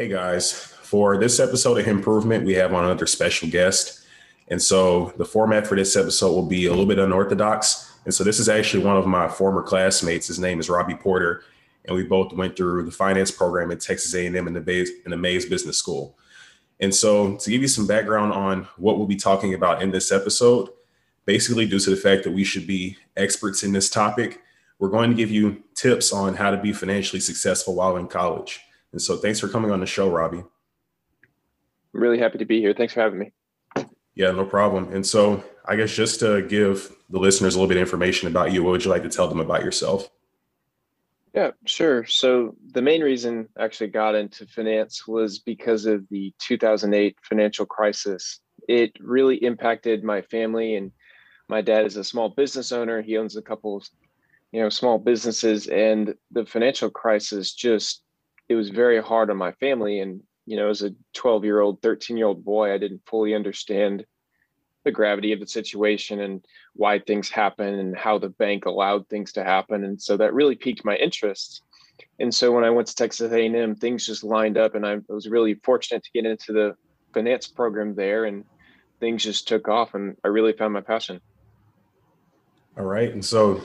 Hey guys, for this episode of Improvement, we have on another special guest. And so the format for this episode will be a little bit unorthodox. And so this is actually one of my former classmates. His name is Robbie Porter, and we both went through the finance program at Texas A&M in the Mays, in the Mays Business School. And so to give you some background on what we'll be talking about in this episode, basically due to the fact that we should be experts in this topic, we're going to give you tips on how to be financially successful while in college. And so thanks for coming on the show, Robbie. I'm really happy to be here. Thanks for having me. Yeah, no problem. And so I guess just to give the listeners a little bit of information about you, what would you like to tell them about yourself? Yeah, sure. So the main reason I actually got into finance was because of the 2008 financial crisis. It really impacted my family and my dad is a small business owner. He owns a couple you know small businesses and the financial crisis just it was very hard on my family. And you know as a 12 year old 13 year old boy i didn't fully understand the gravity of the situation and why things happen and how the bank allowed things to happen. And so that really piqued my interest. And so when i went to texas a&m things just lined up and i was really fortunate to get into the finance program there and things just took off and i really found my passion. All right. And so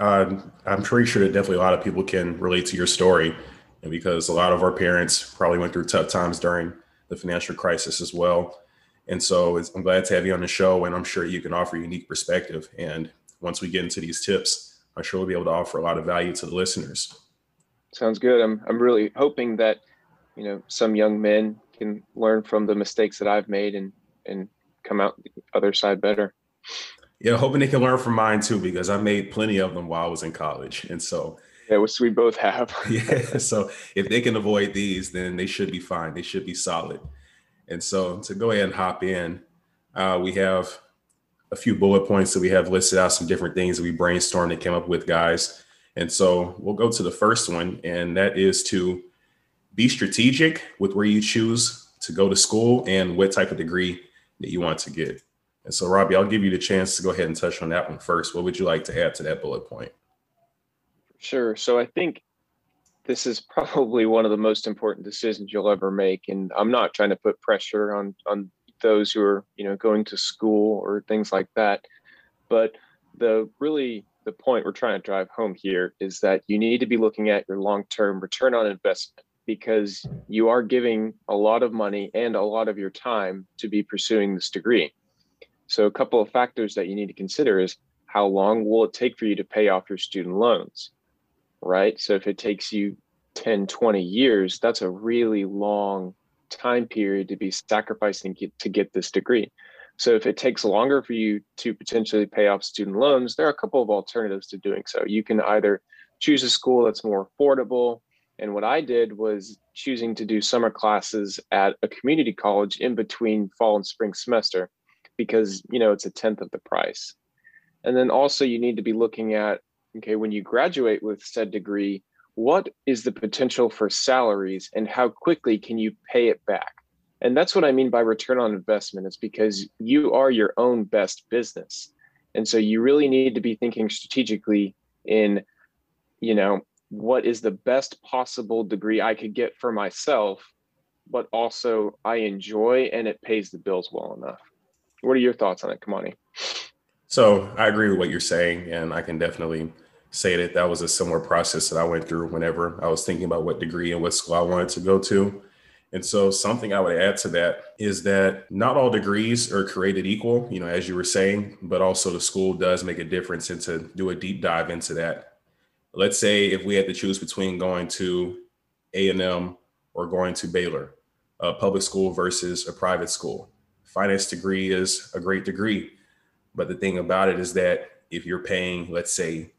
uh, i'm pretty sure that definitely a lot of people can relate to your story and because a lot of our parents probably went through tough times during the financial crisis as well. And so I'm glad to have you on the show, and I'm sure you can offer a unique perspective. And once we get into these tips, I'm sure we'll be able to offer a lot of value to the listeners. Sounds good. I'm I'm really hoping that you know some young men can learn from the mistakes that I've made and and come out the other side better. Yeah, hoping they can learn from mine too, because I made plenty of them while I was in college, and so yeah, which we both have. yeah. So if they can avoid these, then they should be fine. They should be solid. And so to go ahead and hop in, uh, we have a few bullet points that we have listed out, some different things that we brainstormed and came up with, guys. And so we'll go to the first one, and that is to be strategic with where you choose to go to school and what type of degree that you want to get. And so, Robbie, I'll give you the chance to go ahead and touch on that one first. What would you like to add to that bullet point? Sure. So I think this is probably one of the most important decisions you'll ever make. And I'm not trying to put pressure on on those who are, you know, going to school or things like that. But the really the point we're trying to drive home here is that you need to be looking at your long-term return on investment because you are giving a lot of money and a lot of your time to be pursuing this degree. So a couple of factors that you need to consider is how long will it take for you to pay off your student loans? Right? So if it takes you 10, 20 years, that's a really long time period to be sacrificing to get this degree. So if it takes longer for you to potentially pay off student loans, there are a couple of alternatives to doing so. You can either choose a school that's more affordable. And what I did was choosing to do summer classes at a community college in between fall and spring semester because, you know, it's a tenth of the price. And then also you need to be looking at okay, when you graduate with said degree, what is the potential for salaries and how quickly can you pay it back? And that's what I mean by return on investment, is because you are your own best business. And so you really need to be thinking strategically in, you know, what is the best possible degree I could get for myself, but also I enjoy and it pays the bills well enough. What are your thoughts on it, Kamani? So I agree with what you're saying, and I can definitely say that that was a similar process that I went through whenever I was thinking about what degree and what school I wanted to go to. And so something I would add to that is that not all degrees are created equal, you know, as you were saying, but also the school does make a difference and to do a deep dive into that. Let's say if we had to choose between going to A&M or going to Baylor, a public school versus a private school. Finance degree is a great degree, but the thing about it is that if you're paying, let's say,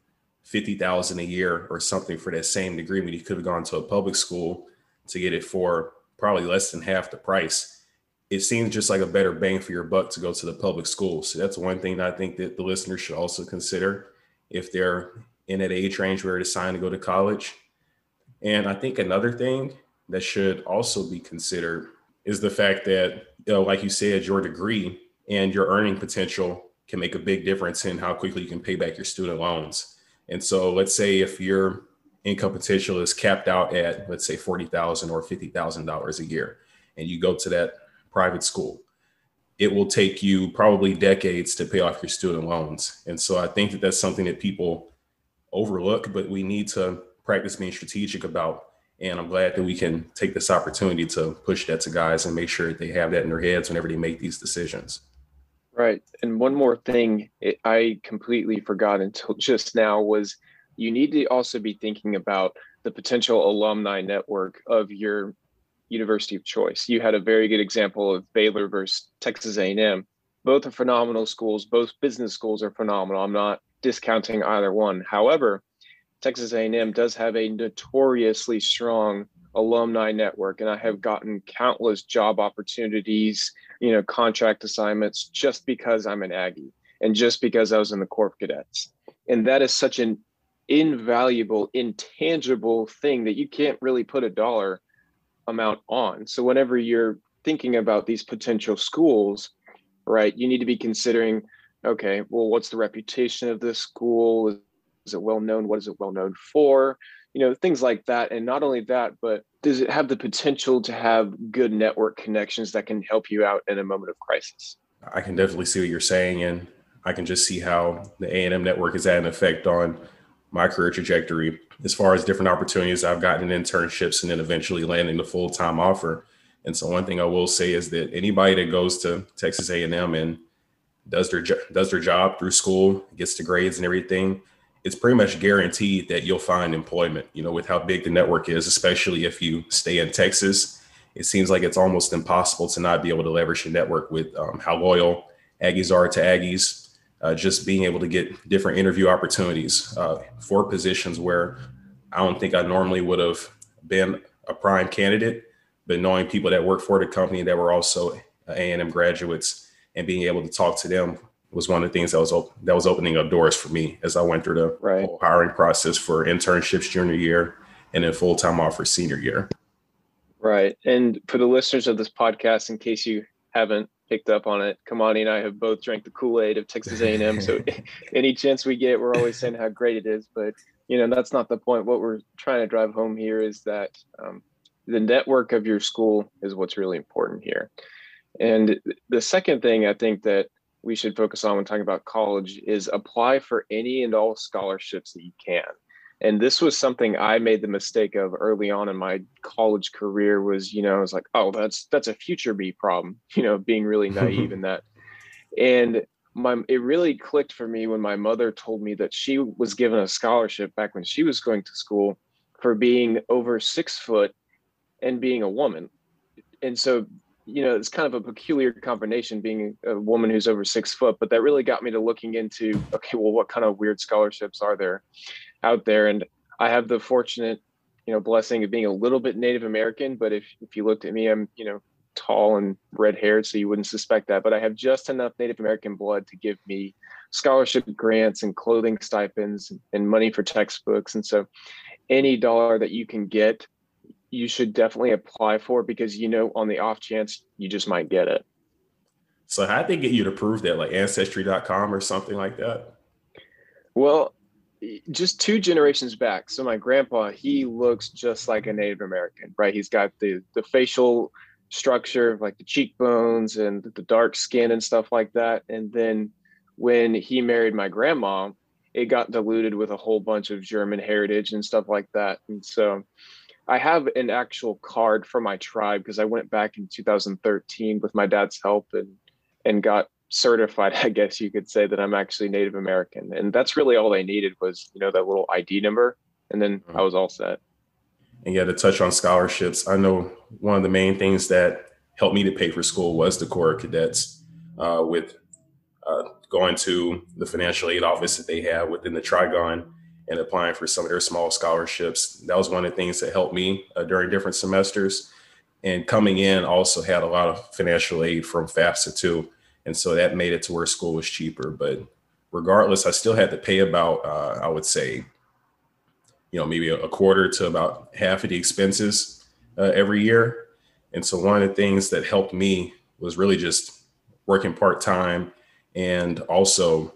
fifty thousand a year or something for that same degree when you could have gone to a public school to get it for probably less than half the price. It seems just like a better bang for your buck to go to the public school. So that's one thing that I think that the listeners should also consider if they're in that age range where it's time to go to college. And I think another thing that should also be considered is the fact that, you know, like you said, your degree and your earning potential can make a big difference in how quickly you can pay back your student loans. And so let's say if you're income potential is capped out at let's say forty thousand or fifty thousand dollars a year, and you go to that private school, it will take you probably decades to pay off your student loans. And so I think that that's something that people overlook, but we need to practice being strategic about. And I'm glad that we can take this opportunity to push that to guys and make sure that they have that in their heads whenever they make these decisions. Right. And one more thing it, I completely forgot until just now was you need to also be thinking about the potential alumni network of your university of choice. You had a very good example of Baylor versus Texas A&M. Both are phenomenal schools. Both business schools are phenomenal. I'm not discounting either one. However, Texas A&M does have a notoriously strong alumni network and I have gotten countless job opportunities, you know, contract assignments just because I'm an Aggie and just because I was in the Corps Cadets. And that is such an invaluable, intangible thing that you can't really put a dollar amount on. So whenever you're thinking about these potential schools, right, you need to be considering, okay, well, what's the reputation of this school? Is it well known? What is it well known for? You know, things like that. And not only that, but does it have the potential to have good network connections that can help you out in a moment of crisis? I can definitely see what you're saying, and I can just see how the A and M network has had an effect on my career trajectory as far as different opportunities I've gotten in internships and then eventually landing the full time offer. And so one thing I will say is that anybody that goes to Texas A and M and does their does their job through school, gets the grades and everything, it's pretty much guaranteed that you'll find employment. You know, with how big the network is, especially if you stay in Texas, it seems like it's almost impossible to not be able to leverage your network with um, how loyal Aggies are to Aggies. Uh, just being able to get different interview opportunities uh, for positions where I don't think I normally would have been a prime candidate, but knowing people that work for the company that were also A&M graduates and being able to talk to them was one of the things that was op- that was opening up doors for me as I went through the right. whole hiring process for internships junior year and then full time offer senior year. Right, and for the listeners of this podcast, in case you haven't picked up on it, Kamani and I have both drank the Kool Aid of Texas A and M. So any chance we get, we're always saying how great it is. But you know that's not the point. What we're trying to drive home here is that um, the network of your school is what's really important here. And the second thing I think that we should focus on when talking about college is apply for any and all scholarships that you can. And this was something I made the mistake of early on in my college career was, you know, I was like, oh, that's that's a future me problem, you know, being really naive in that. And my it really clicked for me when my mother told me that she was given a scholarship back when she was going to school for being over six foot and being a woman. And so you know, it's kind of a peculiar combination being a woman who's over six foot, but that really got me to looking into, okay, well, what kind of weird scholarships are there out there? And I have the fortunate, you know, blessing of being a little bit Native American, but if, if you looked at me, I'm, you know, tall and red haired, so you wouldn't suspect that, but I have just enough Native American blood to give me scholarship grants and clothing stipends and money for textbooks. And so any dollar that you can get you should definitely apply for because you know on the off chance you just might get it. So how'd they get you to prove that, like ancestry.com or something like that? Well, just two generations back. So my grandpa, he looks just like a Native American, right? He's got the the facial structure, like the cheekbones and the dark skin and stuff like that. And then when he married my grandma, it got diluted with a whole bunch of German heritage and stuff like that. And so I have an actual card for my tribe because I went back in 2013 with my dad's help and and got certified, I guess you could say that I'm actually Native American. And that's really all they needed was, you know, that little ID number. And then mm-hmm. I was all set. And yeah, to touch on scholarships, I know one of the main things that helped me to pay for school was the Corps Cadets uh, with uh, going to the financial aid office that they have within the Trigon and applying for some of their small scholarships. That was one of the things that helped me uh, during different semesters. And coming in, also had a lot of financial aid from FAFSA too, and so that made it to where school was cheaper. But regardless, I still had to pay about, uh, I would say, you know, maybe a, quarter to about half of the expenses uh, every year. And so one of the things that helped me was really just working part time and also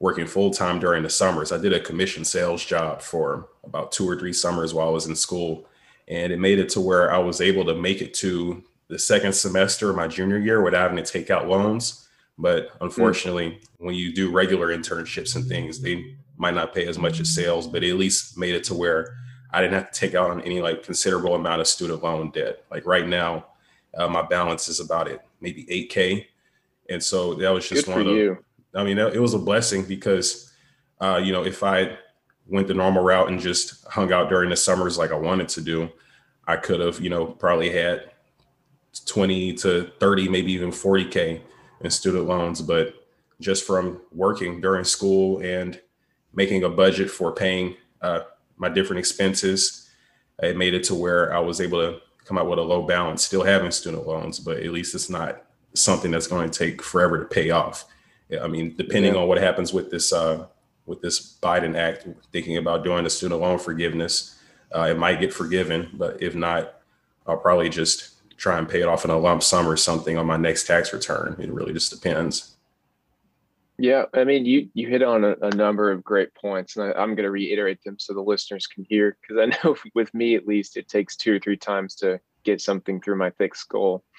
working full time during the summers. I did a commission sales job for about two or three summers while I was in school. And it made it to where I was able to make it to the second semester of my junior year without having to take out loans. But unfortunately, mm. when you do regular internships and things, they might not pay as much as sales, but at least made it to where I didn't have to take out on any like considerable amount of student loan debt. Like right now, uh, my balance is about it, maybe 8K. And so that was just Good one of the, you. I mean, it was a blessing because, uh, you know, if I went the normal route and just hung out during the summers like I wanted to do, I could have, you know, probably had 20 to 30, maybe even 40K in student loans. But just from working during school and making a budget for paying uh, my different expenses, it made it to where I was able to come out with a low balance, still having student loans, but at least it's not something that's going to take forever to pay off. I mean, depending yeah. on what happens with this uh, with this Biden Act, thinking about doing the student loan forgiveness, uh, it might get forgiven, but if not, I'll probably just try and pay it off in a lump sum or something on my next tax return. It really just depends. Yeah, I mean, you you hit on a, a number of great points, and I, am going to reiterate them so the listeners can hear. Because I know with me, at least, it takes two or three times to get something through my thick skull.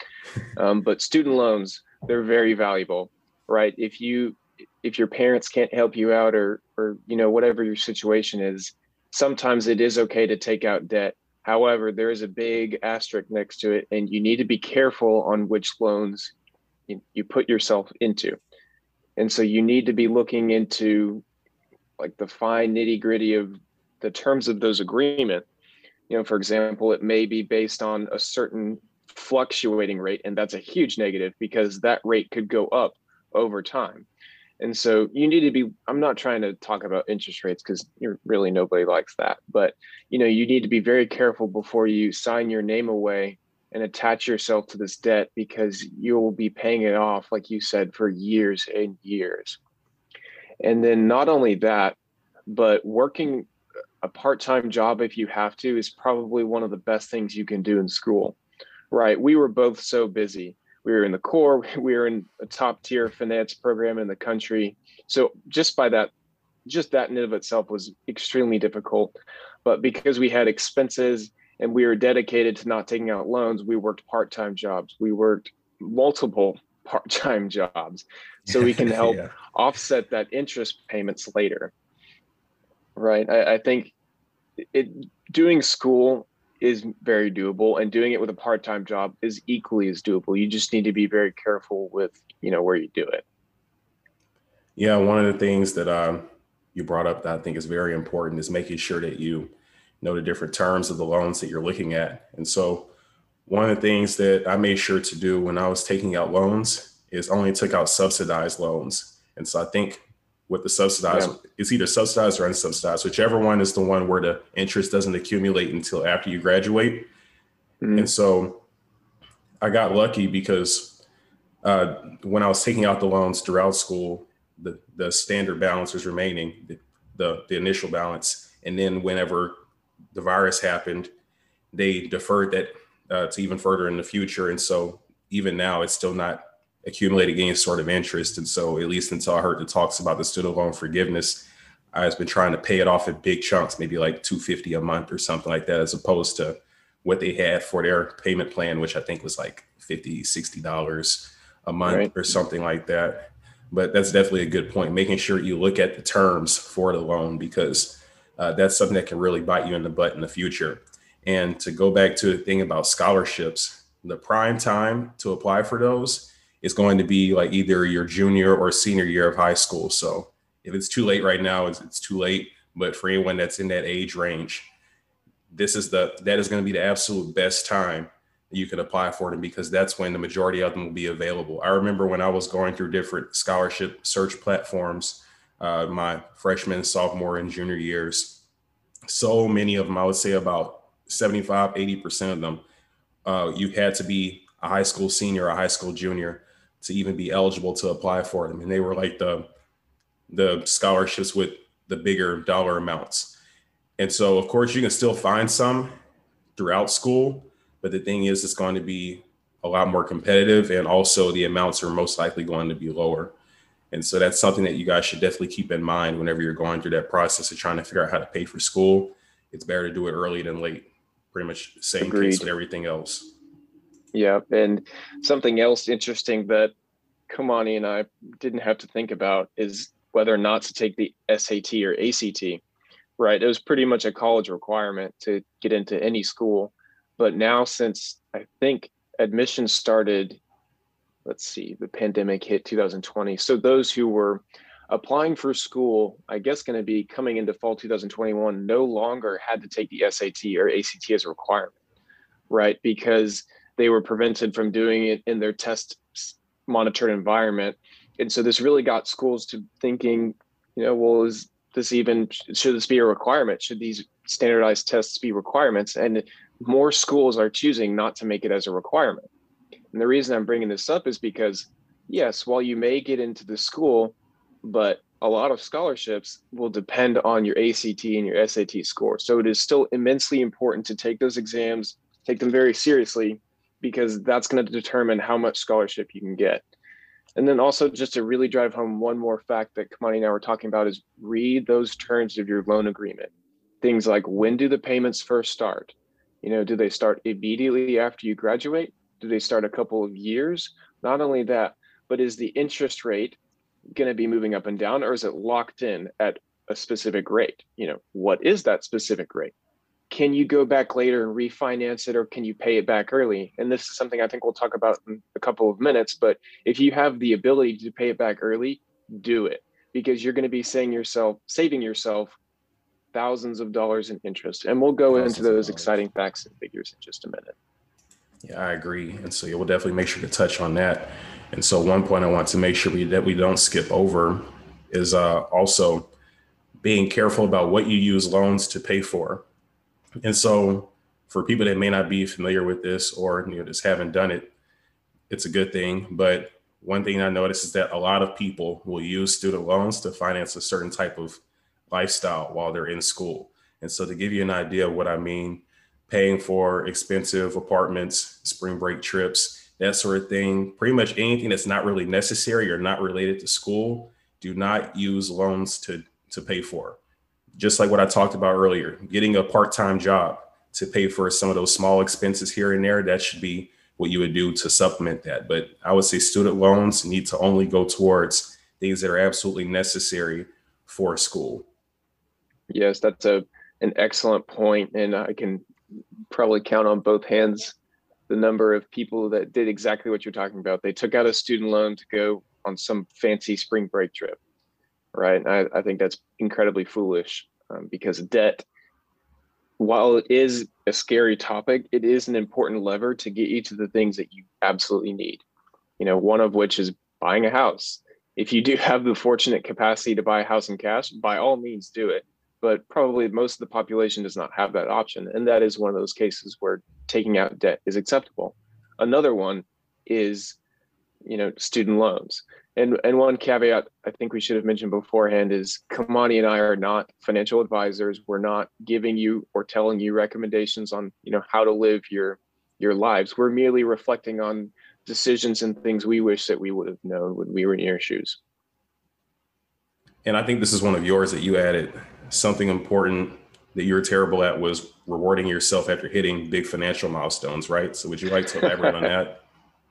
Um, but student loans, they're very valuable, right? If you if your parents can't help you out, or or you know whatever your situation is, sometimes it is okay to take out debt. However, there is a big asterisk next to it, and you need to be careful on which loans you, put yourself into and so you need to be looking into like the fine nitty gritty of the terms of those agreement you know for example it may be based on a certain fluctuating rate and that's a huge negative because that rate could go up over time and so you need to be i'm not trying to talk about interest rates because you're really nobody likes that but you know you need to be very careful before you sign your name away and attach yourself to this debt because you will be paying it off, like you said, for years and years. And then not only that, but working a part time job if you have to is probably one of the best things you can do in school, right? We were both so busy. We were in the core we were in a top tier finance program in the country. So just by that, just that in and of itself was extremely difficult. But because we had expenses and we were dedicated to not taking out loans, we worked part time jobs. We worked multiple part time jobs so we can help yeah. offset that interest payments later. Right. I, I think it doing school is very doable and doing it with a part-time job is equally as doable you just need to be very careful with you know where you do it yeah one of the things that um, you brought up that i think is very important is making sure that you know the different terms of the loans that you're looking at. And so one of the things that I made sure to do when I was taking out loans is only took out subsidized loans. And so I think with the subsidized, yeah. it's either subsidized or unsubsidized, whichever one is the one where the interest doesn't accumulate until after you graduate. Mm-hmm. And so I got lucky because uh, when I was taking out the loans throughout school, the, the standard balance was remaining, the, the, the initial balance. And then whenever the virus happened, they deferred that uh, to even further in the future. And so even now, it's still not accumulating any sort of interest. And so, at least until I heard the talks about the student loan forgiveness, I've been trying to pay it off in big chunks, maybe like 250 a month or something like that, as opposed to what they had for their payment plan, which I think was like 50, 60 dollars a month right. or something like that. But that's definitely a good point. Making sure you look at the terms for the loan because uh, that's something that can really bite you in the butt in the future. And to go back to the thing about scholarships, the prime time to apply for those is going to be like either your junior or senior year of high school. So if it's too late right now, it's, it's too late. But for anyone that's in that age range, this is the that is going to be the absolute best time you can apply for them because that's when the majority of them will be available. I remember when I was going through different scholarship search platforms uh, my freshman, sophomore, and junior years. So many of them, I would say about 75, 80% of them, uh, you had to be a high school senior, a high school junior to even be eligible to apply for them. And they were like the, the scholarships with the bigger dollar amounts. And so, of course, you can still find some throughout school, but the thing is, it's going to be a lot more competitive, and also the amounts are most likely going to be lower. And so that's something that you guys should definitely keep in mind whenever you're going through that process of trying to figure out how to pay for school. It's better to do it early than late. Pretty much same Agreed. case with everything else. Yeah. And something else interesting that Kamani and I didn't have to think about is whether or not to take the SAT or ACT. Right. It was pretty much a college requirement to get into any school. But now, since I think admissions started let's see, the pandemic hit 2020. So those who were applying for school, I guess going to be coming into fall 2021, no longer had to take the SAT or ACT as a requirement, right? Because they were prevented from doing it in their test monitored environment. And so this really got schools to thinking, you know, well, is this even, should this be a requirement? Should these standardized tests be requirements? And more schools are choosing not to make it as a requirement. And the reason I'm bringing this up is because, yes, while you may get into the school, but a lot of scholarships will depend on your ACT and your SAT score. So it is still immensely important to take those exams, take them very seriously, because that's going to determine how much scholarship you can get. And then also just to really drive home one more fact that Kamani and I were talking about is read those terms of your loan agreement. Things like when do the payments first start? You know, do they start immediately after you graduate? do they start a couple of years? Not only that, but is the interest rate going to be moving up and down or is it locked in at a specific rate? You know, what is that specific rate? Can you go back later and refinance it or can you pay it back early? And this is something I think we'll talk about in a couple of minutes, but if you have the ability to pay it back early, do it because you're going to be saying yourself saving yourself thousands of dollars in interest. And we'll go thousands into those exciting facts and figures in just a minute. Yeah, I agree. And so yeah, we'll definitely make sure to touch on that. And so one point I want to make sure we, that we don't skip over is uh, also being careful about what you use loans to pay for. And so for people that may not be familiar with this or you know just haven't done it, it's a good thing. But one thing I noticed is that a lot of people will use student loans to finance a certain type of lifestyle while they're in school. And so to give you an idea of what I mean, paying for expensive apartments, spring break trips, that sort of thing. Pretty much anything that's not really necessary or not related to school, do not use loans to, to pay for. Just like what I talked about earlier, getting a part time job to pay for some of those small expenses here and there, that should be what you would do to supplement that. But I would say student loans need to only go towards things that are absolutely necessary for school. Yes, that's a an excellent point, and I can probably count on both hands the number of people that did exactly what you're talking about. They took out a student loan to go on some fancy spring break trip, right? I, I, think that's incredibly foolish um, because debt, while it is a scary topic, it is an important lever to get you to the things that you absolutely need. You know, one of which is buying a house. If you do have the fortunate capacity to buy a house in cash, by all means do it but probably most of the population does not have that option. And that is one of those cases where taking out debt is acceptable. Another one is, you know, student loans. And, and one caveat I think we should have mentioned beforehand is Kamani and I are not financial advisors. We're not giving you or telling you recommendations on, you know, how to live your your lives. We're merely reflecting on decisions and things we wish that we would have known when we were in your shoes. And I think this is one of yours that you added something important that you're terrible at was rewarding yourself after hitting big financial milestones, right? So would you like to elaborate on that?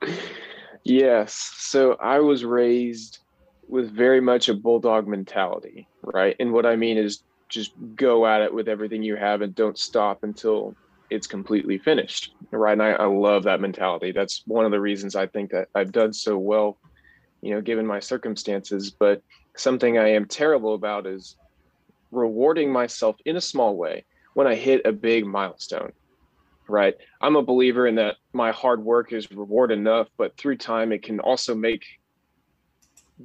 Yes. So I was raised with very much a bulldog mentality, right? And what I mean is just go at it with everything you have and don't stop until it's completely finished, right? And I, I love that mentality. That's one of the reasons I think that I've done so well, you know, given my circumstances. But something I am terrible about is rewarding myself in a small way when I hit a big milestone. Right. I'm a believer in that my hard work is reward enough, but through time, it can also make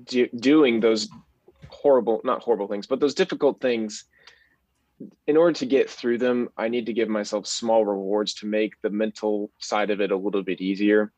do, doing those horrible, not horrible things, but those difficult things. In order to get through them, I need to give myself small rewards to make the mental side of it a little bit easier.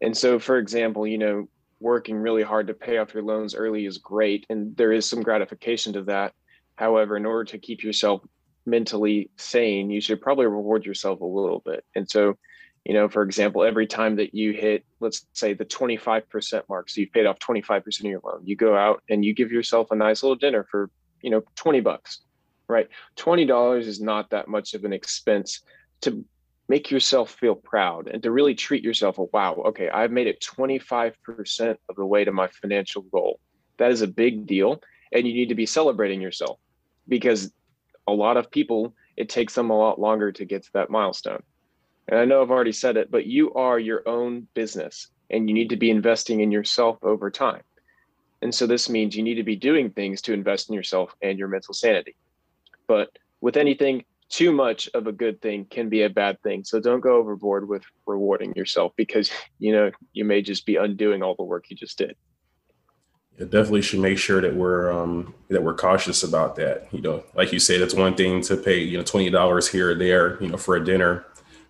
And so, for example, you know, working really hard to pay off your loans early is great. And there is some gratification to that. However, in order to keep yourself mentally sane, you should probably reward yourself a little bit. And so, you know, for example, every time that you hit, let's say the 25% mark, so you've paid off 25% of your loan, you go out and you give yourself a nice little dinner for, you know, 20 bucks, right? $20 is not that much of an expense to make yourself feel proud and to really treat yourself a wow, okay, I've made it 25% of the way to my financial goal. That is a big deal. And you need to be celebrating yourself because a lot of people, it takes them a lot longer to get to that milestone and I know I've already said it, but you are your own business and you need to be investing in yourself over time. And so this means you need to be doing things to invest in yourself and your mental sanity. But with anything, too much of a good thing can be a bad thing. So don't go overboard with rewarding yourself because you know you may just be undoing all the work you just did. It definitely should make sure that we're um, that we're cautious about that. You know, like you said, it's one thing to pay you know twenty dollars here or there, you know, for a dinner,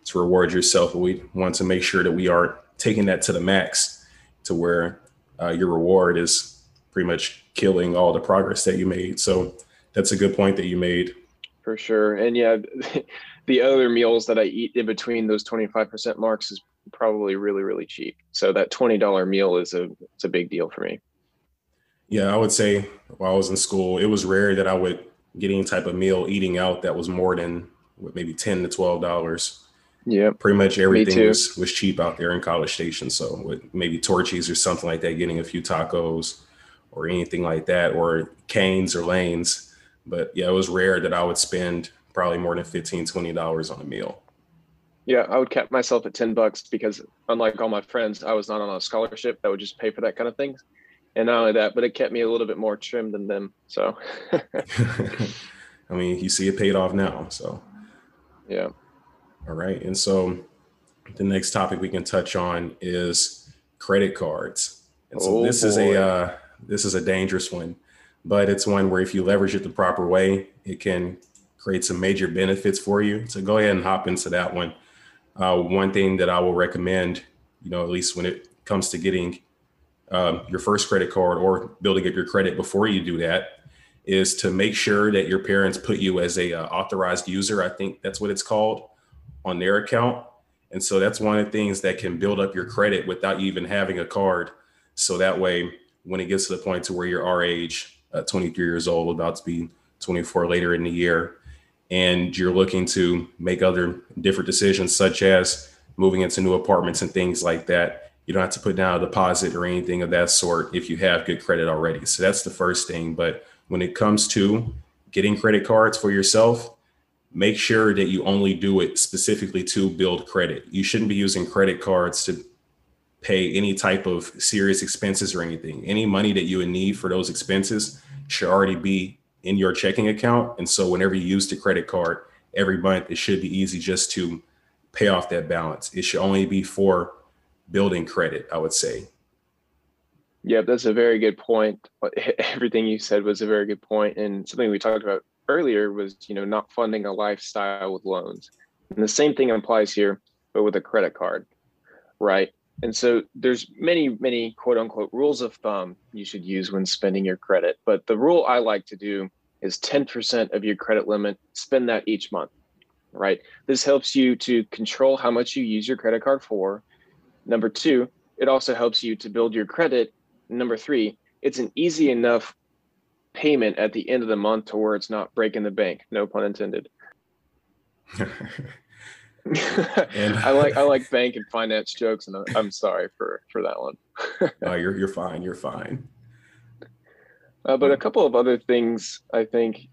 to reward yourself. But we want to make sure that we aren't taking that to the max to where uh, your reward is pretty much killing all the progress that you made. So that's a good point that you made. For sure. And yeah, the other meals that I eat in between those 25% marks is probably really, really cheap. So that $20 meal is a, it's a big deal for me. Yeah, I would say while I was in school, it was rare that I would get any type of meal eating out that was more than maybe 10 to $12. Yeah, pretty much everything was, was cheap out there in College Station. So with maybe Torchy's or something like that, getting a few tacos or anything like that, or Canes or Layne's. But yeah, it was rare that I would spend probably more than 15 $20 on a meal. Yeah, I would cap myself at 10 bucks because unlike all my friends, I was not on a scholarship that would just pay for that kind of thing. And not only that, but it kept me a little bit more trim than them. So I mean, you see it paid off now. So yeah. All right. And so the next topic we can touch on is credit cards. And so oh, this boy. is a uh, this is a dangerous one, but it's one where if you leverage it the proper way, it can create some major benefits for you. So go ahead and hop into that one. Uh, one thing that I will recommend, you know, at least when it comes to getting um, your first credit card or building up your credit before you do that, is to make sure that your parents put you as a uh, authorized user. I think that's what it's called on their account. And so that's one of the things that can build up your credit without you even having a card. So that way, when it gets to the point to where you're our age, uh, 23 years old, about to be 24 later in the year, and you're looking to make other different decisions, such as moving into new apartments and things like that, you don't have to put down a deposit or anything of that sort if you have good credit already. So that's the first thing. But when it comes to getting credit cards for yourself, make sure that you only do it specifically to build credit. You shouldn't be using credit cards to pay any type of serious expenses or anything. Any money that you would need for those expenses should already be in your checking account. And so whenever you use the credit card every month, it should be easy just to pay off that balance. It should only be for building credit, I would say. Yeah, that's a very good point. Everything you said was a very good point and something we talked about earlier was you know not funding a lifestyle with loans and the same thing applies here but with a credit card right and so there's many many quote unquote rules of thumb you should use when spending your credit but the rule i like to do is 10% of your credit limit spend that each month right this helps you to control how much you use your credit card for number two it also helps you to build your credit number three it's an easy enough payment at the end of the month to where it's not breaking the bank. No pun intended. and I like I like bank and finance jokes, and I'm sorry for for that one. uh, you're you're fine. You're fine. Uh, but a couple of other things I think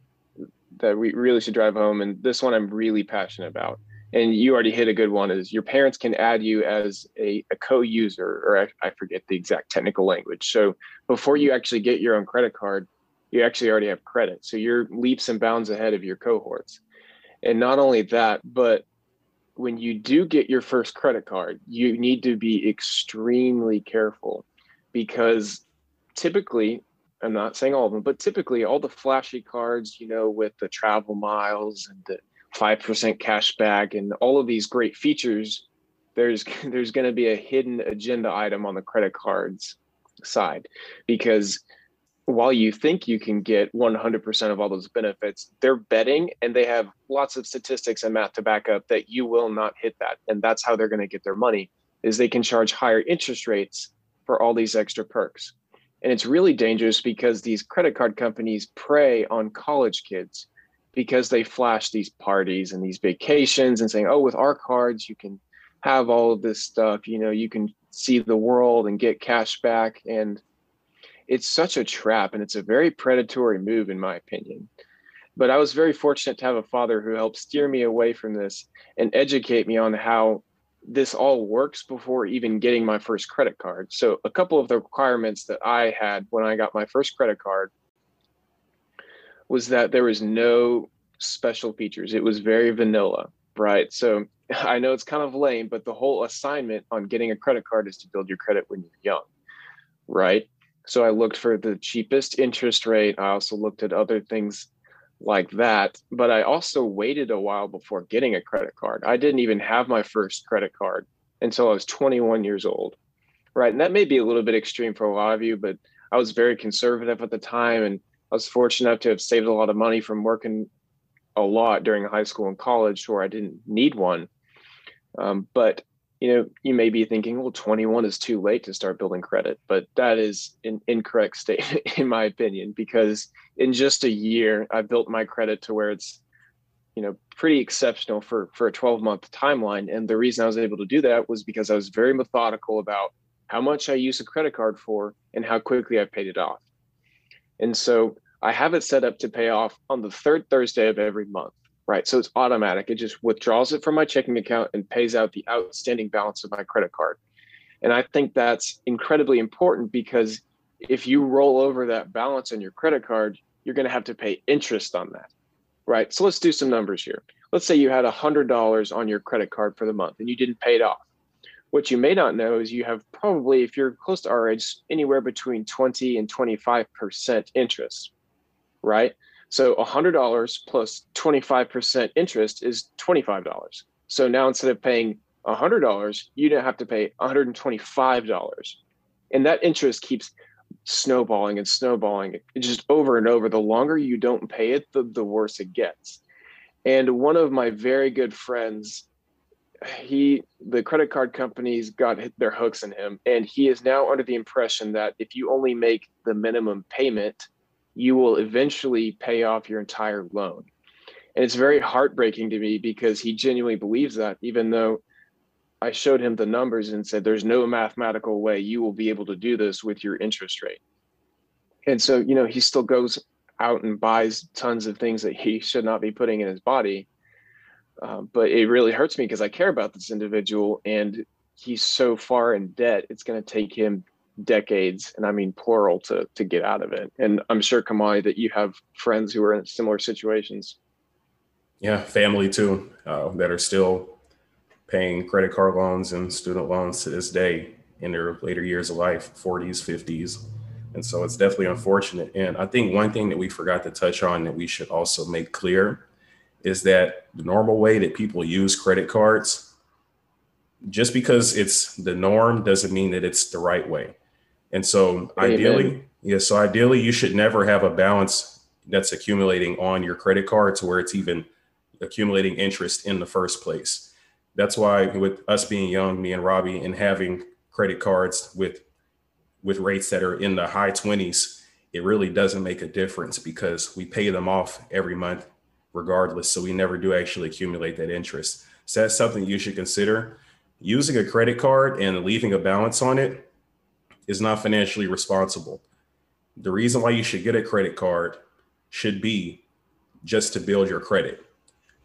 that we really should drive home, and this one I'm really passionate about. And you already hit a good one. Is your parents can add you as a, a co-user, or I, I forget the exact technical language. So before you actually get your own credit card, you actually already have credit. So you're leaps and bounds ahead of your cohorts. And not only that, but when you do get your first credit card, you need to be extremely careful because typically, I'm not saying all of them, but typically all the flashy cards, you know, with the travel miles and the 5% cash back and all of these great features, there's there's going to be a hidden agenda item on the credit cards side because while you think you can get 100% of all those benefits, they're betting and they have lots of statistics and math to back up that you will not hit that. And that's how they're going to get their money is they can charge higher interest rates for all these extra perks. And it's really dangerous because these credit card companies prey on college kids because they flash these parties and these vacations and saying, oh, with our cards, you can have all of this stuff. You know, you can see the world and get cash back. And it's such a trap and it's a very predatory move, in my opinion. But I was very fortunate to have a father who helped steer me away from this and educate me on how this all works before even getting my first credit card. So, a couple of the requirements that I had when I got my first credit card was that there was no special features. It was very vanilla, right? So, I know it's kind of lame, but the whole assignment on getting a credit card is to build your credit when you're young, right? So I looked for the cheapest interest rate. I also looked at other things like that. But I also waited a while before getting a credit card. I didn't even have my first credit card until I was 21 years old. Right. And that may be a little bit extreme for a lot of you, but I was very conservative at the time. And I was fortunate enough to have saved a lot of money from working a lot during high school and college where I didn't need one. Um, but you know, you may be thinking, well, 21 is too late to start building credit, but that is an incorrect statement, in my opinion, because in just a year, I built my credit to where it's, you know, pretty exceptional for for a 12 month timeline. And the reason I was able to do that was because I was very methodical about how much I use a credit card for and how quickly I paid it off. And so I have it set up to pay off on the third Thursday of every month right? So it's automatic. It just withdraws it from my checking account and pays out the outstanding balance of my credit card. And I think that's incredibly important because if you roll over that balance on your credit card, you're going to have to pay interest on that, right? So let's do some numbers here. Let's say you had $100 on your credit card for the month and you didn't pay it off. What you may not know is you have probably, if you're close to our age, anywhere between 20 and 25% interest, right? So $100 plus 25% interest is $25. So now instead of paying $100, you don't have to pay $125. And that interest keeps snowballing and snowballing just over and over. The longer you don't pay it, the, the worse it gets. And one of my very good friends, he the credit card companies got their hooks in him and he is now under the impression that if you only make the minimum payment you will eventually pay off your entire loan. And it's very heartbreaking to me because he genuinely believes that, even though I showed him the numbers and said, there's no mathematical way you will be able to do this with your interest rate. And so, you know, he still goes out and buys tons of things that he should not be putting in his body. Um, but it really hurts me because I care about this individual and he's so far in debt, it's going to take him decades, and I mean plural, to to get out of it. And I'm sure Kamani that you have friends who are in similar situations. Yeah, family too uh, that are still paying credit card loans and student loans to this day in their later years of life, 40s, 50s. And so it's definitely unfortunate. And I think one thing that we forgot to touch on that we should also make clear is that the normal way that people use credit cards, just because it's the norm doesn't mean that it's the right way. And so Amen. ideally, yeah, so ideally you should never have a balance that's accumulating on your credit card to where it's even accumulating interest in the first place. That's why with us being young, me and Robbie, and having credit cards with with rates that are in the high 20s, it really doesn't make a difference because we pay them off every month regardless. So we never do actually accumulate that interest. So that's something you should consider. Using a credit card and leaving a balance on it is not financially responsible. The reason why you should get a credit card should be just to build your credit,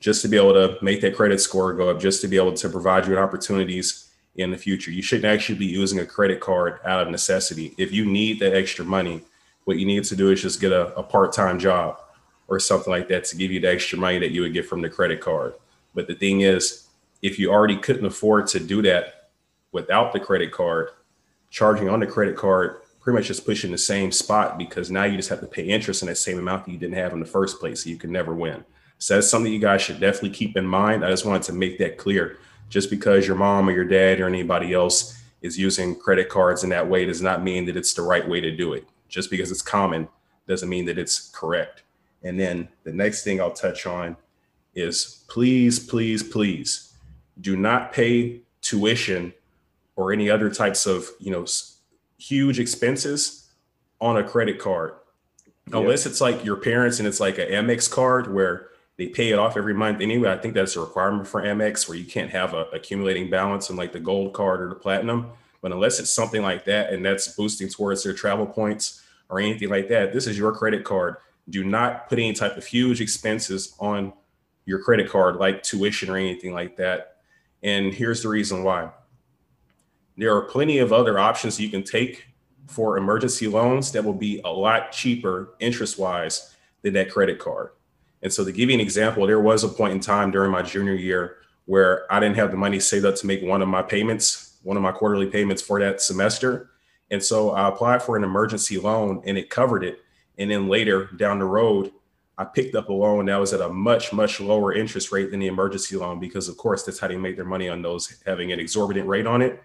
just to be able to make that credit score go up, just to be able to provide you with opportunities in the future. You shouldn't actually be using a credit card out of necessity. If you need that extra money, what you need to do is just get a, a part time job or something like that to give you the extra money that you would get from the credit card. But the thing is, if you already couldn't afford to do that without the credit card, charging on the credit card pretty much just pushing the same spot because now you just have to pay interest in that same amount that you didn't have in the first place. So you can never win. So that's something you guys should definitely keep in mind. I just wanted to make that clear. Just because your mom or your dad or anybody else is using credit cards in that way does not mean that it's the right way to do it. just because it's common doesn't mean that it's correct. And then the next thing I'll touch on is please, please, please do not pay tuition or any other types of, you know, huge expenses on a credit card. Yeah. Unless it's like your parents and it's like an Amex card where they pay it off every month anyway. I think that's a requirement for Amex where you can't have a accumulating balance in like the gold card or the platinum. But unless it's something like that and that's boosting towards their travel points or anything like that, this is your credit card. Do not put any type of huge expenses on your credit card like tuition or anything like that. And here's the reason why. There are plenty of other options you can take for emergency loans that will be a lot cheaper interest wise than that credit card. And so, to give you an example, there was a point in time during my junior year where I didn't have the money saved up to make one of my payments, one of my quarterly payments for that semester. And so I applied for an emergency loan and it covered it. And then later down the road, I picked up a loan that was at a much, much lower interest rate than the emergency loan because, of course, that's how they make their money on those having an exorbitant rate on it.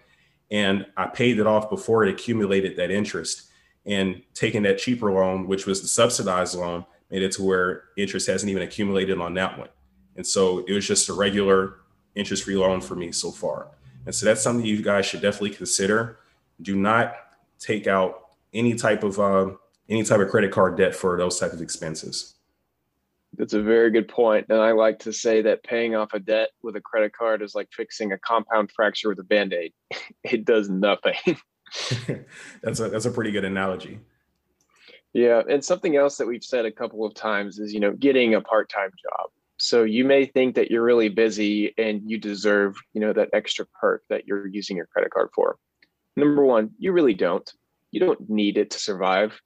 And I paid it off before it accumulated that interest. And taking that cheaper loan, which was the subsidized loan, made it to where interest hasn't even accumulated on that one. And so it was just a regular interest free loan for me so far. And so that's something you guys should definitely consider. Do not take out any type of uh, any type of credit card debt for those type of expenses. That's a very good point. And I like to say that paying off a debt with a credit card is like fixing a compound fracture with a band aid. it does nothing. that's a that's a pretty good analogy. Yeah, and something else that we've said a couple of times is, you know, getting a part-time job. So you may think that you're really busy and you deserve, you know, that extra perk that you're using your credit card for. Number 1, you really don't. You don't need it to survive.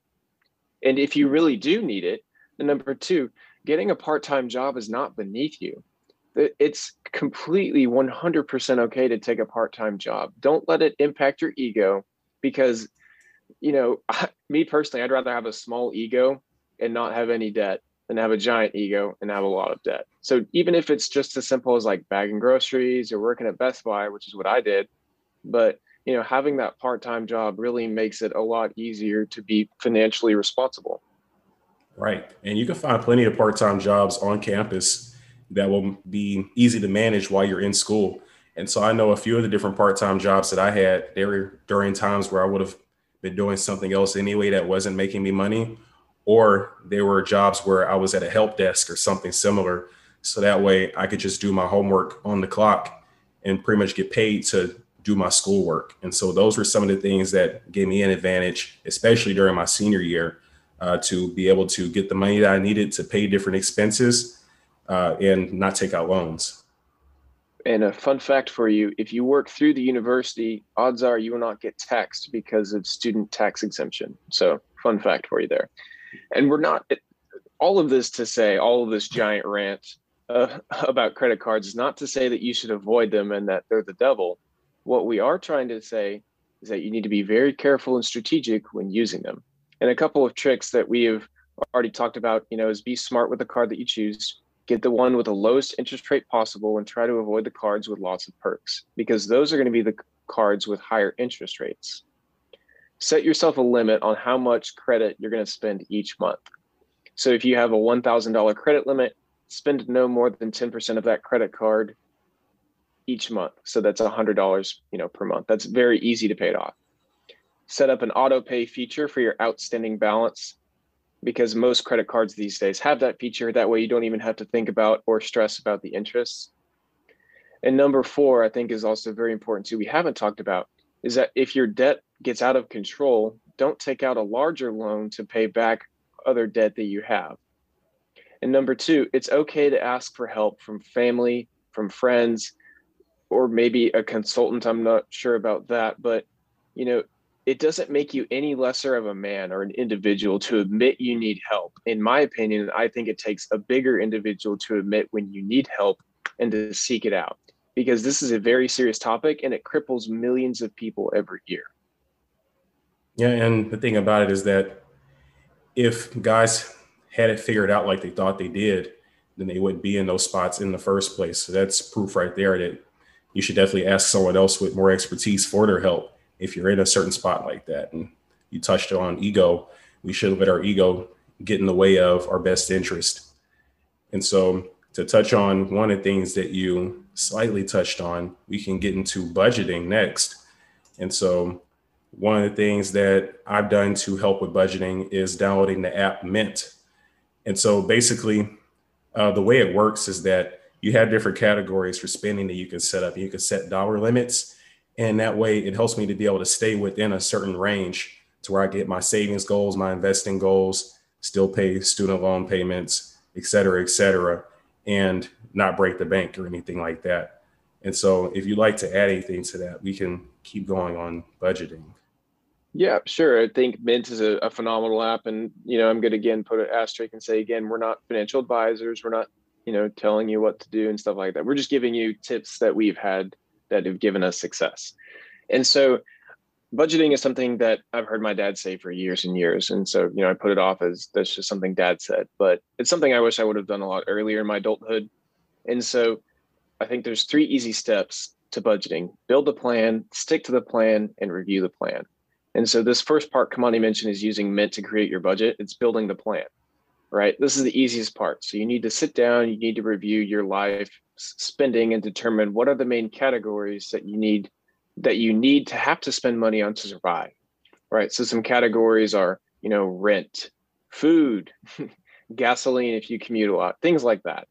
And if you really do need it, then number 2, getting a part-time job is not beneath you. It's completely 100% okay to take a part-time job. Don't let it impact your ego because you know, me personally, I'd rather have a small ego and not have any debt than have a giant ego and have a lot of debt. So even if it's just as simple as like bagging groceries or working at Best Buy, which is what I did, but you know, having that part-time job really makes it a lot easier to be financially responsible. Right. And you can find plenty of part-time jobs on campus that will be easy to manage while you're in school. And so I know a few of the different part-time jobs that I had, they were during times where I would have been doing something else anyway that wasn't making me money, or there were jobs where I was at a help desk or something similar. So that way I could just do my homework on the clock and pretty much get paid to do my schoolwork. And so those were some of the things that gave me an advantage, especially during my senior year, uh, to be able to get the money that I needed to pay different expenses uh, and not take out loans. And a fun fact for you if you work through the university, odds are you will not get taxed because of student tax exemption. So, fun fact for you there. And we're not, all of this to say, all of this giant rant uh, about credit cards is not to say that you should avoid them and that they're the devil. What we are trying to say is that you need to be very careful and strategic when using them. And a couple of tricks that we have already talked about, you know, is be smart with the card that you choose get the one with the lowest interest rate possible and try to avoid the cards with lots of perks because those are going to be the cards with higher interest rates. Set yourself a limit on how much credit you're going to spend each month. So if you have a $1,000 credit limit, spend no more than 10% of that credit card each month. So that's $100, you know, per month. That's very easy to pay it off. Set up an auto pay feature for your outstanding balance because most credit cards these days have that feature. That way, you don't even have to think about or stress about the interest. And number four, I think, is also very important too. We haven't talked about is that if your debt gets out of control, don't take out a larger loan to pay back other debt that you have. And number two, it's okay to ask for help from family, from friends, or maybe a consultant. I'm not sure about that, but you know, it doesn't make you any lesser of a man or an individual to admit you need help. In my opinion, I think it takes a bigger individual to admit when you need help and to seek it out because this is a very serious topic and it cripples millions of people every year. Yeah, and the thing about it is that if guys had it figured out like they thought they did, then they wouldn't be in those spots in the first place. So that's proof right there that you should definitely ask someone else with more expertise for their help if you're in a certain spot like that. And you touched on ego. we shouldn't let our ego get in the way of our best interest. And so, to touch on one of the things that you slightly touched on, we can get into budgeting next. And so, one of the things that I've done to help with budgeting is downloading the app Mint. And so, basically, uh, the way it works is that you have different categories for spending that you can set up. You can set dollar limits, and that way it helps me to be able to stay within a certain range to where I get my savings goals, my investing goals, still pay student loan payments, et cetera, et cetera, and not break the bank or anything like that. And so, if you'd like to add anything to that, we can keep going on budgeting. Yeah, sure. I think Mint is a, a phenomenal app, and you know, I'm going to again put an asterisk and say again, we're not financial advisors. We're not, you know, telling you what to do and stuff like that. We're just giving you tips that we've had that have given us success. And so, budgeting is something that I've heard my dad say for years and years. And so, you know, I put it off as that's just something dad said, but it's something I wish I would have done a lot earlier in my adulthood. And so, I think there's three easy steps to budgeting build a plan, stick to the plan, and review the plan. And so this first part Kamani mentioned is using Mint to create your budget. It's building the plan, right? This is the easiest part. So you need to sit down, you need to review your life spending and determine what are the main categories that you need that you need to have to spend money on to survive. Right? So some categories are, you know, rent, food, gasoline if you commute a lot, things like that.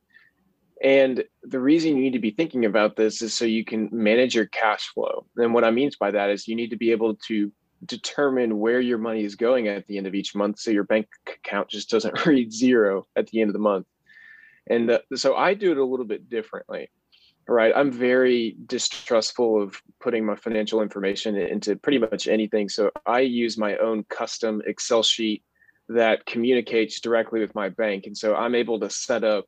And the reason you need to be thinking about this is so you can manage your cash flow. And what I mean by that is you need to be able to determine where your money is going at the end of each month so your bank account just doesn't read zero at the end of the month. And uh, so i do it a little bit differently right? I'm very distrustful of putting my financial information into pretty much anything. So i use my own custom excel sheet that communicates directly with my bank. And so i'm able to set up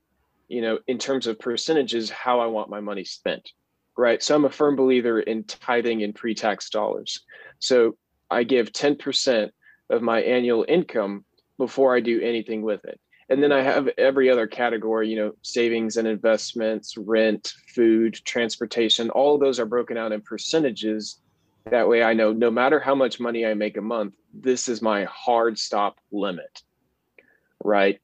you know in terms of percentages how i want my money spent right? So i'm a firm believer in tithing in pre-tax dollars. So I give 10% of my annual income before I do anything with it. And then I have every other category, you know, savings and investments, rent, food, transportation, all of those are broken out in percentages. That way I know no matter how much money I make a month, this is my hard stop limit. Right.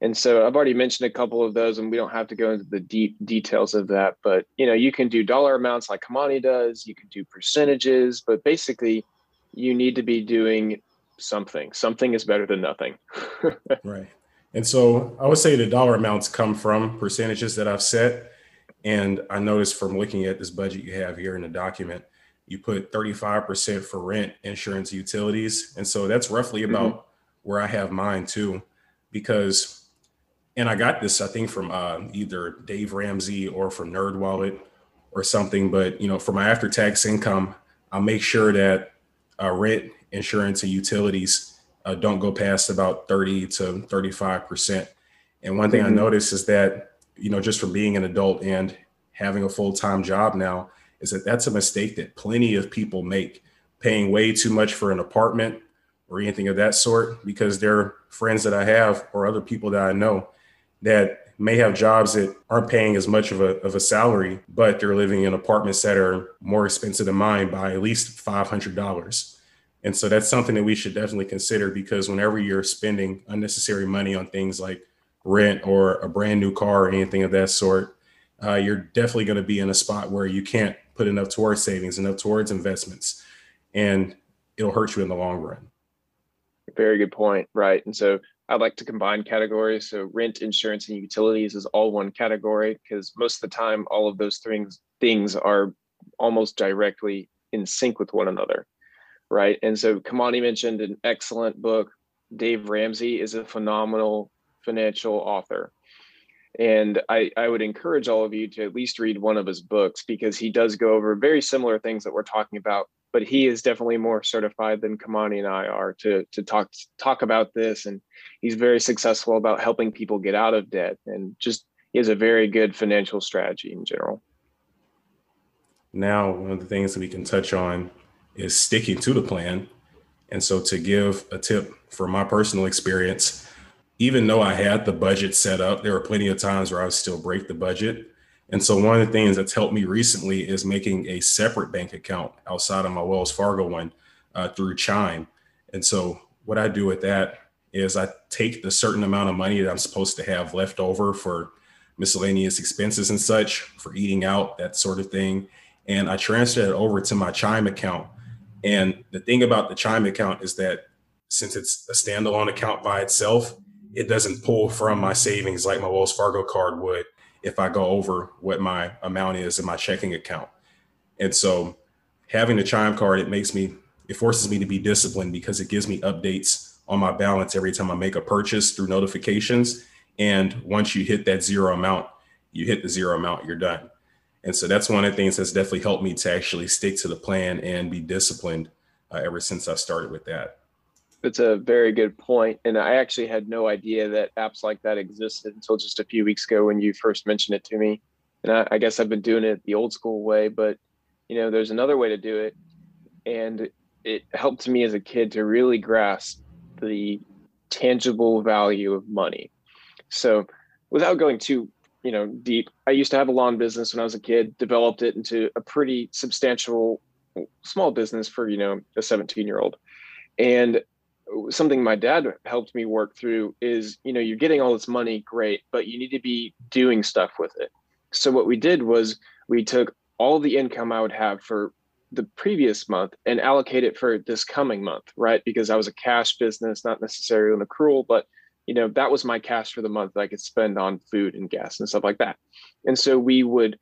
And so I've already mentioned a couple of those, and we don't have to go into the deep details of that. But you know, you can do dollar amounts like Kamani does. You can do percentages, but basically, you need to be doing something. Something is better than nothing. right. And so I would say the dollar amounts come from percentages that I've set. And I noticed from looking at this budget you have here in the document, you put 35% for rent, insurance, utilities. And so that's roughly mm-hmm. about mm-hmm. where I have mine too. Because, and I got this, I think, from uh, either Dave Ramsey or from Nerd Wallet or something. But, you know, for my after tax income, I'll make sure that uh, rent, insurance, and utilities uh, don't go past about 30 to 35%. And one thing mm-hmm. I noticed is that, you know, just from being an adult and having a full time job now, is that that's a mistake that plenty of people make, paying way too much for an apartment or anything of that sort, because they're friends that I have or other people that I know that may have jobs that aren't paying as much of a, of a salary, but they're living in apartments that are more expensive than mine by at least $500. And so that's something that we should definitely consider because whenever you're spending unnecessary money on things like rent or a brand new car or anything of that sort, uh, you're definitely going to be in a spot where you can't put enough towards savings, enough towards investments, and it'll hurt you in the long run. Very good point. Right. And so I'd like to combine categories. So rent, insurance, and utilities is all one category because most of the time, all of those things things are almost directly in sync with one another, right? And so Kamani mentioned an excellent book. Dave Ramsey is a phenomenal financial author. And I, I would encourage all of you to at least read one of his books because he does go over very similar things that we're talking about but he is definitely more certified than Kamani and I are to to talk talk about this, and he's very successful about helping people get out of debt, and just has a very good financial strategy in general. Now, one of the things that we can touch on is sticking to the plan, and so to give a tip from my personal experience, even though I had the budget set up, there were plenty of times where I would still break the budget and so one of the things that's helped me recently is making a separate bank account outside of my Wells Fargo one uh, through Chime. And so what I do with that is I take the certain amount of money that I'm supposed to have left over for miscellaneous expenses and such, for eating out, that sort of thing, and I transfer it over to my Chime account. And the thing about the Chime account is that since it's a standalone account by itself, it doesn't pull from my savings like my Wells Fargo card would if I go over what my amount is in my checking account. And so having the Chime card, it makes me, it forces me to be disciplined because it gives me updates on my balance every time I make a purchase through notifications. And once you hit that zero amount, you hit the zero amount, you're done. And so that's one of the things that's definitely helped me to actually stick to the plan and be disciplined uh, ever since I started with that. It's a very good point. And I actually had no idea that apps like that existed until just a few weeks ago when you first mentioned it to me. And I, I guess I've been doing it the old school way, but you know, there's another way to do it. And it helped me as a kid to really grasp the tangible value of money. So without going too you know deep. I used to have a lawn business when i was a kid developed it into a pretty substantial small business for you know a 17 year old and something my dad helped me work through is you know you're getting all this money great but you need to be doing stuff with it. So what we did was we took all the income i would have for the previous month and allocate it for this coming month right? Because i was a cash business not necessarily an accrual but you know that was my cash for the month that i could spend on food and gas and stuff like that. And so we would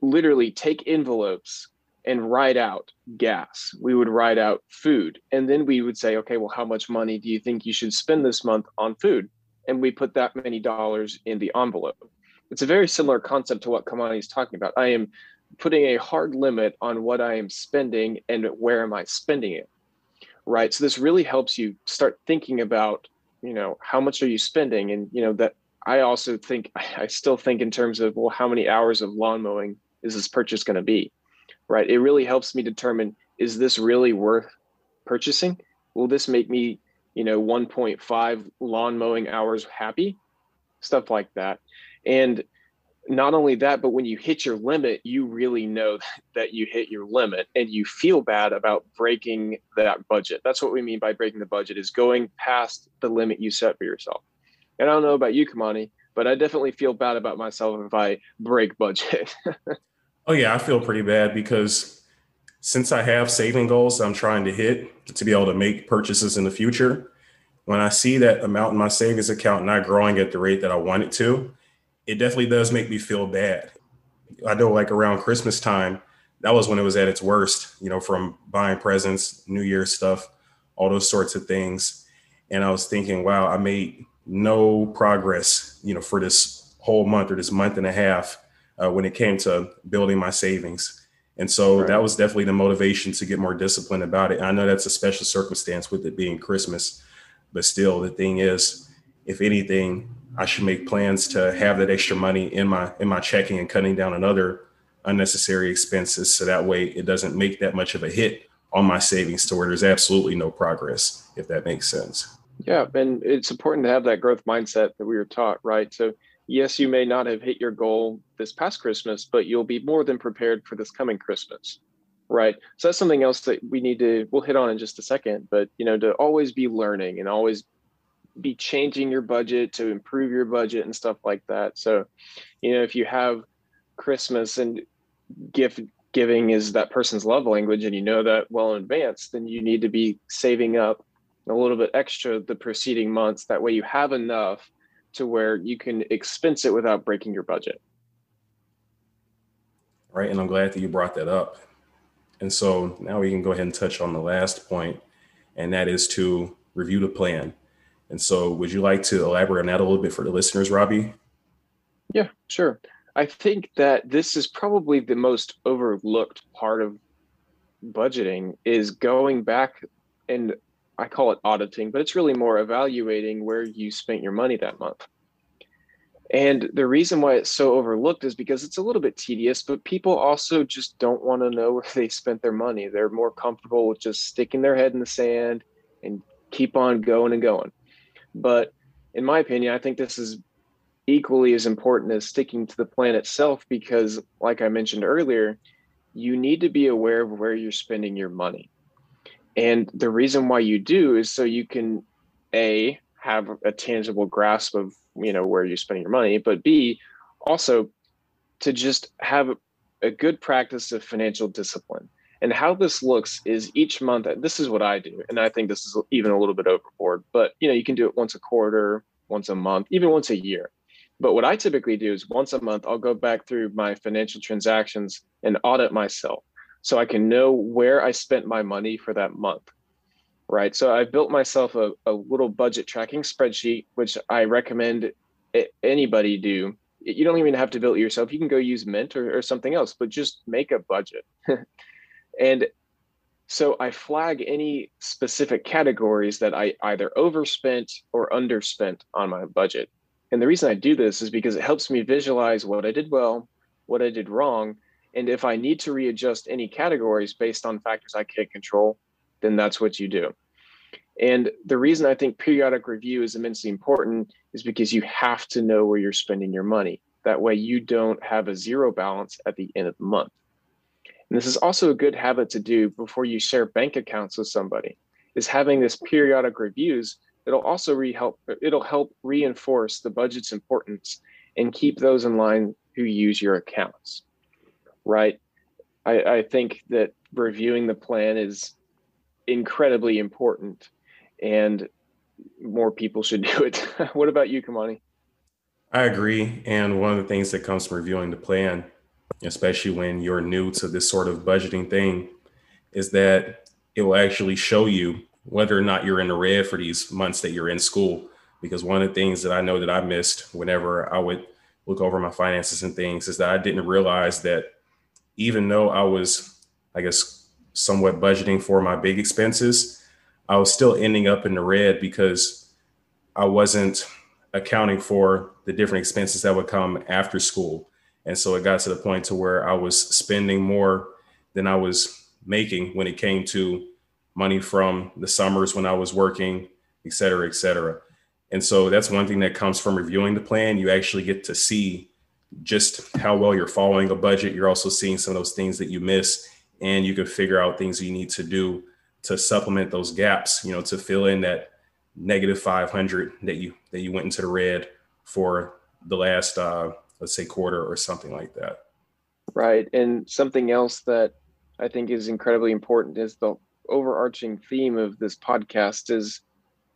literally take envelopes and write out gas. We would write out food. And then we would say okay well how much money do you think you should spend this month on food? And we put that many dollars in the envelope. It's a very similar concept to what kamani is talking about. I am putting a hard limit on what i am spending and where am i spending it right? So this really helps you start thinking about you know how much are you spending? And you know that i also think i still think in terms of well how many hours of lawn mowing is this purchase going to be? Right? It really helps me determine is this really worth purchasing? Will this make me you know 1.5 lawn mowing hours happy? Stuff like that. And not only that, but when you hit your limit, you really know that you hit your limit and you feel bad about breaking that budget. That's what we mean by breaking the budget is going past the limit you set for yourself. And I don't know about you, Kamani, but I definitely feel bad about myself if I break budget. oh yeah, I feel pretty bad because since I have saving goals I'm trying to hit to be able to make purchases in the future, when I see that amount in my savings account not growing at the rate that I want it to, it definitely does make me feel bad. I know like around Christmas time, that was when it was at its worst, you know, from buying presents, New Year's stuff, all those sorts of things. And I was thinking, wow, I made no progress, you know, for this whole month or this month and a half uh, when it came to building my savings. And so right. that was definitely the motivation to get more disciplined about it. And I know that's a special circumstance with it being Christmas, but still, the thing is, if anything, I should make plans to have that extra money in my in my checking and cutting down on other unnecessary expenses so that way it doesn't make that much of a hit on my savings to where there's absolutely no progress if that makes sense. Yeah, and it's important to have that growth mindset that we were taught, right? So yes, you may not have hit your goal this past Christmas, but you'll be more than prepared for this coming Christmas. Right. So that's something else that we need to we'll hit on in just a second, but you know, to always be learning and always be changing your budget to improve your budget and stuff like that. So, you know, if you have Christmas and gift giving is that person's love language and you know that well in advance, then you need to be saving up a little bit extra the preceding months. That way you have enough to where you can expense it without breaking your budget. Right. And I'm glad that you brought that up. And so now we can go ahead and touch on the last point, and that is to review the plan. And so, would you like to elaborate on that a little bit for the listeners, Robbie? Yeah, sure. I think that this is probably the most overlooked part of budgeting is going back and I call it auditing, but it's really more evaluating where you spent your money that month. And the reason why it's so overlooked is because it's a little bit tedious, but people also just don't want to know where they spent their money. They're more comfortable with just sticking their head in the sand and keep on going and going. But in my opinion, I think this is equally as important as sticking to the plan itself because, like I mentioned earlier, you need to be aware of where you're spending your money. And the reason why you do is so you can A, have a tangible grasp of you know where you're spending your money but b also to just have a good practice of financial discipline and how this looks is each month this is what i do and i think this is even a little bit overboard but you know you can do it once a quarter once a month even once a year but what i typically do is once a month i'll go back through my financial transactions and audit myself so i can know where i spent my money for that month right? So I built myself a, a little budget tracking spreadsheet, which I recommend anybody do. You don't even have to build it yourself. You can go use Mint or, or something else, but just make a budget. and so I flag any specific categories that I either overspent or underspent on my budget. And the reason I do this is because it helps me visualize what I did well, what I did wrong, and if I need to readjust any categories based on factors I can't control, then that's what you do. And the reason I think periodic review is immensely important is because you have to know where you're spending your money. That way, you don't have a zero balance at the end of the month. And this is also a good habit to do before you share bank accounts with somebody. Is having this periodic reviews. It'll also re help. It'll help reinforce the budget's importance and keep those in line who use your accounts. Right. I, I think that reviewing the plan is incredibly important and more people should do it. what about you, Kamani? I agree. And one of the things that comes from reviewing the plan, especially when you're new to this sort of budgeting thing, is that it will actually show you whether or not you're in the red for these months that you're in school. Because one of the things that I know that I missed whenever I would look over my finances and things is that I didn't realize that even though I was, I guess, somewhat budgeting for my big expenses, I was still ending up in the red because I wasn't accounting for the different expenses that would come after school. And so it got to the point to where I was spending more than I was making when it came to money from the summers when I was working, et cetera, et cetera. And so that's one thing that comes from reviewing the plan. You actually get to see just how well you're following a budget. You're also seeing some of those things that you miss and you can figure out things you need to do to supplement those gaps you know to fill in that negative 500 that you that you went into the red for the last uh let's say quarter or something like that right and something else that i think is incredibly important is the overarching theme of this podcast is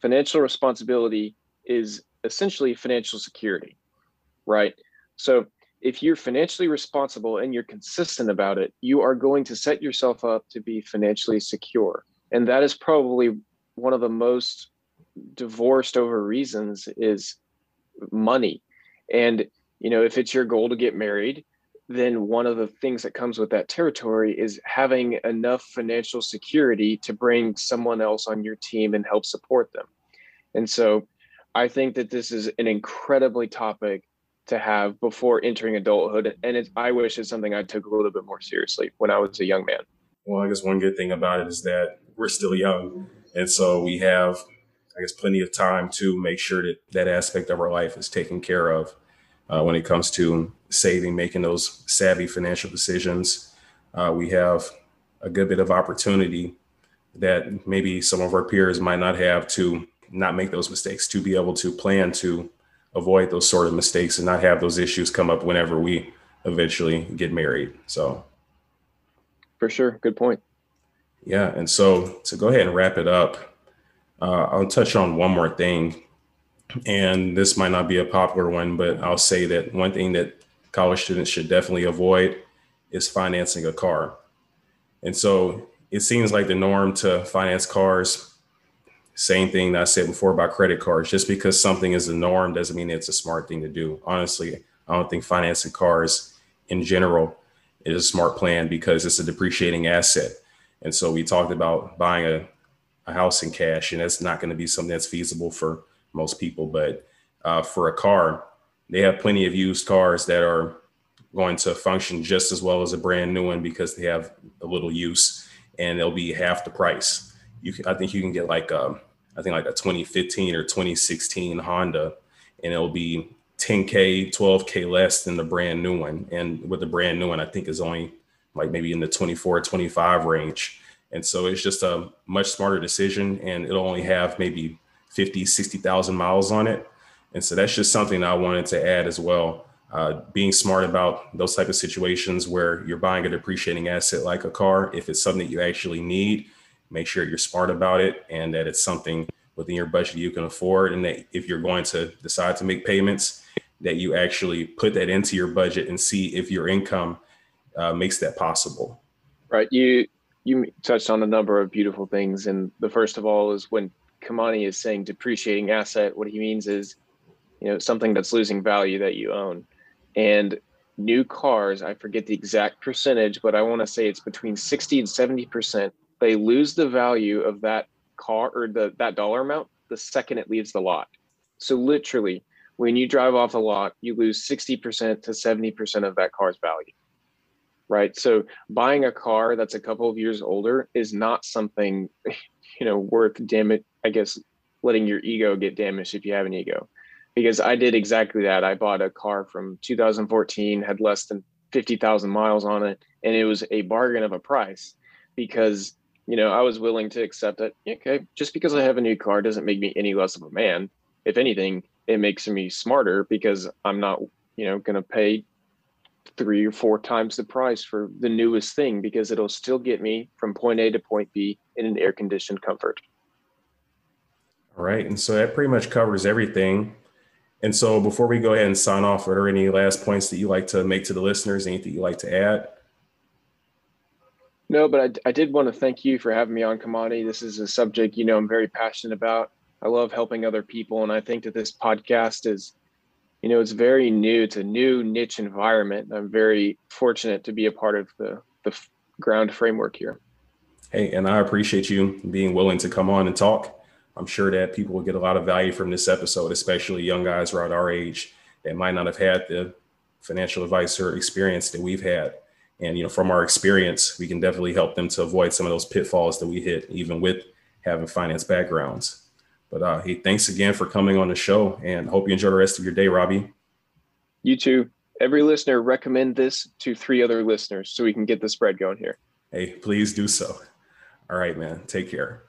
financial responsibility is essentially financial security right so if you're financially responsible and you're consistent about it, you are going to set yourself up to be financially secure. And that is probably one of the most divorced over reasons is money. And you know, if it's your goal to get married, then one of the things that comes with that territory is having enough financial security to bring someone else on your team and help support them. And so I think that this is an incredibly topic to have before entering adulthood. And it's, I wish it's something I took a little bit more seriously when I was a young man. Well, I guess one good thing about it is that we're still young. And so we have, I guess, plenty of time to make sure that that aspect of our life is taken care of uh, when it comes to saving, making those savvy financial decisions. Uh, we have a good bit of opportunity that maybe some of our peers might not have to not make those mistakes, to be able to plan to avoid those sort of mistakes and not have those issues come up whenever we eventually get married. So, for sure, good point. Yeah, and so to go ahead and wrap it up, uh, I'll touch on one more thing, and this might not be a popular one, but I'll say that one thing that college students should definitely avoid is financing a car. And so it seems like the norm to finance cars same thing that I said before about credit cards. Just because something is the norm doesn't mean it's a smart thing to do. Honestly, I don't think financing cars in general is a smart plan because it's a depreciating asset. And so we talked about buying a, a house in cash, and that's not going to be something that's feasible for most people. But uh, for a car, they have plenty of used cars that are going to function just as well as a brand new one because they have a little use and they'll be half the price you can, I think you can get like a, um, I think like a 2015 or 2016 Honda, and it'll be 10k, 12k less than the brand new one. And with the brand new one, I think is only like maybe in the 24, 25 range. And so it's just a much smarter decision, and it'll only have maybe 50, 60,000 miles on it. And so that's just something I wanted to add as well. Uh, being smart about those type of situations where you're buying a depreciating asset like a car, if it's something that you actually need, make sure you're smart about it and that it's something within your budget you can afford. And that if you're going to decide to make payments, that you actually put that into your budget and see if your income uh, makes that possible. Right. You you touched on a number of beautiful things, and the first of all is when Kamani is saying depreciating asset. What he means is, you know, something that's losing value that you own, and new cars. I forget the exact percentage, but I want to say it's between sixty and seventy percent. They lose the value of that car or the that dollar amount the second it leaves the lot. So literally, when you drive off the lot, you lose 60% to 70% of that car's value. Right. So buying a car that's a couple of years older is not something, you know, worth damage, I guess, letting your ego get damaged if you have an ego. Because I did exactly that. I bought a car from 2014, had less than 50,000 miles on it, and it was a bargain of a price because, you know, I was willing to accept that, okay, just because I have a new car doesn't make me any less of a man. If anything, it makes me smarter because I'm not, you know, going to pay three or four times the price for the newest thing because it'll still get me from point A to point B in an air conditioned comfort. All right. And so that pretty much covers everything. And so before we go ahead and sign off, are there any last points that you like to make to the listeners? Anything you like to add? No, but I, I did want to thank you for having me on Kamani. This is a subject, you know, I'm very passionate about. I love helping other people. And I think that this podcast is, you know, it's very new. It's a new niche environment. I'm very fortunate to be a part of the, the ground framework here. Hey, and I appreciate you being willing to come on and talk. I'm sure that people will get a lot of value from this episode, especially young guys around our age that might not have had the financial advisor experience that we've had. And you know, from our experience, we can definitely help them to avoid some of those pitfalls that we hit, even with having finance backgrounds. But uh, hey, thanks again for coming on the show and hope you enjoy the rest of your day, Robbie. You too. Every listener, recommend this to three other listeners so we can get the spread going here. Hey, please do so. All right, man. Take care.